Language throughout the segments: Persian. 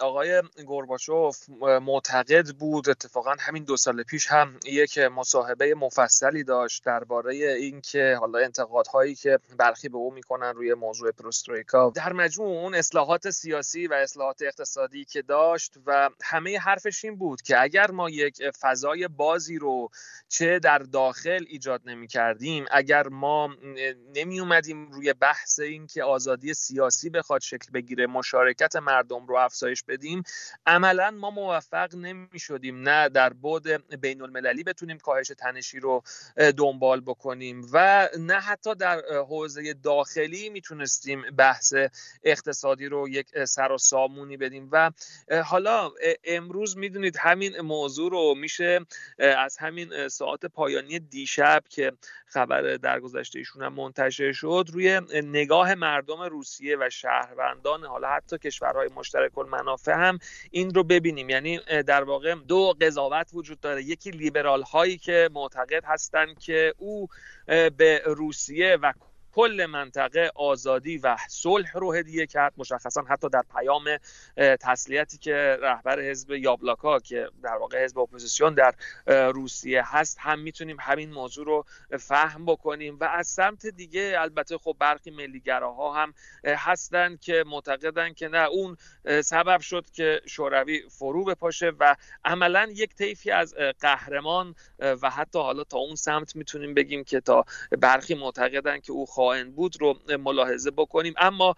آقای گورباچوف معتقد بود اتفاقا همین دو سال پیش هم یک مصاحبه مفصلی داشت درباره اینکه حالا انتقادهایی که برخی به او می‌کنن روی موضوع پروسترویکا. در مجموع اون اصلاحات سیاسی و اصلاحات اقتصادی که داشت و همه حرفش این بود که اگر ما یک فضای بازی رو چه در داخل ایجاد نمی کردیم اگر ما نمی اومدیم روی بحث اینکه آزادی سیاسی بخواد شکل بگیره مشارکت مردم رو افزایش بدیم. عملا ما موفق نمی شدیم نه در بود بین المللی بتونیم کاهش تنشی رو دنبال بکنیم و نه حتی در حوزه داخلی می‌تونستیم بحث اقتصادی رو یک سر و سامونی بدیم و حالا امروز می‌دونید همین موضوع رو میشه از همین ساعت پایانی دیشب که خبر درگذشته ایشون هم منتشر شد روی نگاه مردم روسیه و شهروندان حالا حتی کشورهای مشترک المنافع هم این رو ببینیم. یعنی در واقع دو قضاوت وجود داره. یکی لیبرال هایی که معتقد هستند که او به روسیه و کل منطقه آزادی و صلح رو هدیه کرد مشخصا حتی در پیام تسلیتی که رهبر حزب یابلاکا که در واقع حزب اپوزیسیون در روسیه هست هم می‌تونیم همین موضوع رو فهم بکنیم و از سمت دیگه البته خب برخی ملیگراها هم هستن که معتقدن که نه اون سبب شد که شوروی فرو بپاشه و عملا یک طیفی از قهرمان و حتی حالا تا اون سمت می‌تونیم بگیم که تا برخی معتقدن که او خائن بود رو ملاحظه بکنیم. اما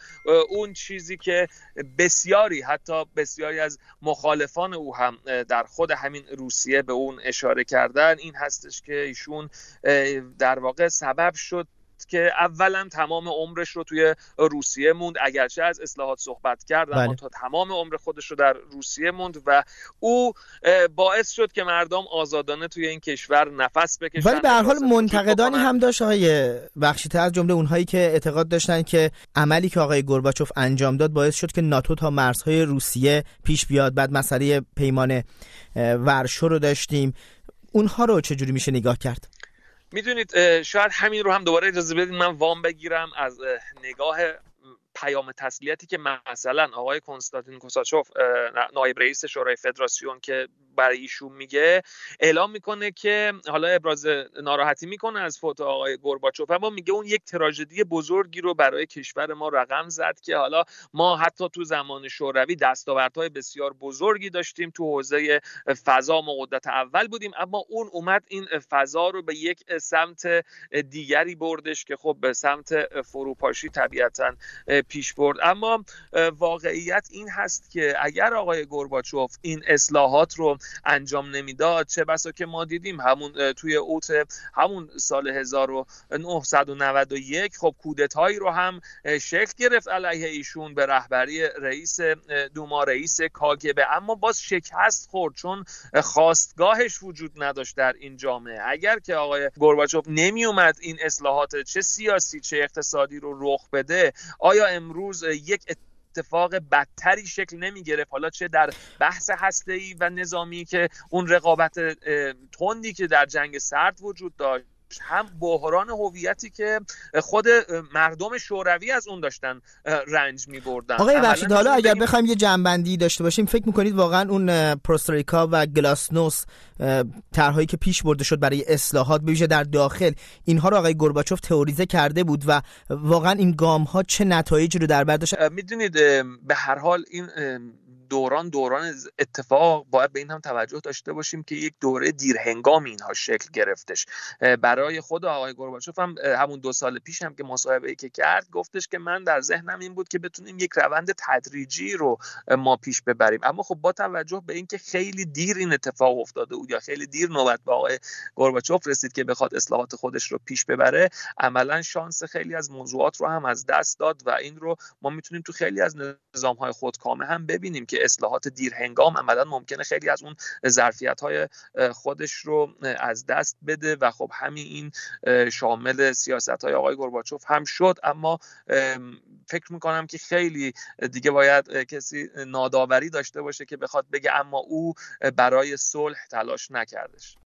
اون چیزی که بسیاری حتی بسیاری از مخالفان او هم در خود همین روسیه به اون اشاره کردن این هستش که ایشون در واقع سبب شد که اولا تمام عمرش رو توی روسیه موند. اگرچه از اصلاحات صحبت کرد اما بله. تا تمام عمر خودش رو در روسیه موند و او باعث شد که مردم آزادانه توی این کشور نفس بکشن. ولی به هر حال منتقدانی هم داشت آقای بخشیتر از جمله اونهایی که اعتقاد داشتن که عملی که آقای گورباچوف انجام داد باعث شد که ناتو تا مرزهای روسیه پیش بیاد. بعد مسئله پیمان ورشو رو داشتیم. اونها رو چجوری میشه نگاه کرد؟ می‌دونید شاید همین رو هم دوباره اجازه بدید من وام بگیرم از نگاه پیام تسلیتی که مثلا آقای کنستانتین کوساچوف نایب رئیس شورای فدراسیون که برای ایشون میگه اعلام می‌کنه که حالا ابراز ناراحتی می‌کنه از فوت آقای گورباچوف اما میگه اون یک تراژدی بزرگی رو برای کشور ما رقم زد که حالا ما حتی تو زمان شوروی دستاوردهای بسیار بزرگی داشتیم تو حوزه فضا ما قدرت اول بودیم اما اون اومد این فضا رو به یک سمت دیگری بردش که خب به سمت فروپاشی طبیعتا پیش برد. اما واقعیت این هست که اگر آقای گورباچوف این اصلاحات رو انجام نمی‌داد چه بسا که ما دیدیم همون توی اوت همون سال 1991 خب کودتایی رو هم شکل گرفت علیه ایشون به رهبری رئیس دوما رئیس کاگبه. اما باز شکست خورد چون خواستگاهش وجود نداشت در این جامعه. اگر که آقای گورباچوف نمی اومد این اصلاحات چه سیاسی چه اقتصادی رو رخ بده آیا امروز یک اتفاق بدتری شکل نمی گرفت حالا چه در بحث ای و نظامی که اون رقابت تندی که در جنگ سرد وجود داشت. هم بحران هویتی که خود مردم شوروی از اون داشتن رنج می بردن آقای بخشید حالا اگر بخوایم یه جنبندی داشته باشیم فکر می‌کنید واقعا اون پروستریکا و گلاسنوس طرحهایی که پیش برده شد برای اصلاحات بویژه در داخل اینها رو آقای گورباچوف تئوریزه کرده بود و واقعا این گام ها چه نتایجی رو در بر داشت؟ می‌دونید به هر حال این دوران دوران اتفاق باید به این هم توجه داشته باشیم که یک دوره دیرهنگام اینها شکل گرفتش. برای خود آقای گورباچوف هم همون دو سال پیش هم که مصاحبه که کرد گفتش که من در ذهنم این بود که بتونیم یک روند تدریجی رو ما پیش ببریم. اما خب با توجه به اینکه خیلی دیر این اتفاق افتاده بود یا خیلی دیر نوبت به آقای گورباچوف رسید که بخواد اصلاحات خودش رو پیش ببره عملا شانس خیلی از موضوعات رو هم از دست داد و این رو ما می‌تونیم تو خیلی از نظام های خودکامه هم ببینیم که اصلاحات دیر هنگام عملا ممکنه خیلی از اون ظرفیت های خودش رو از دست بده و خب همین این شامل سیاست های آقای گرباچوف هم شد. اما فکر می‌کنم که خیلی دیگه باید کسی ناداوری داشته باشه که بخواد بگه اما او برای صلح تلاش نکردش.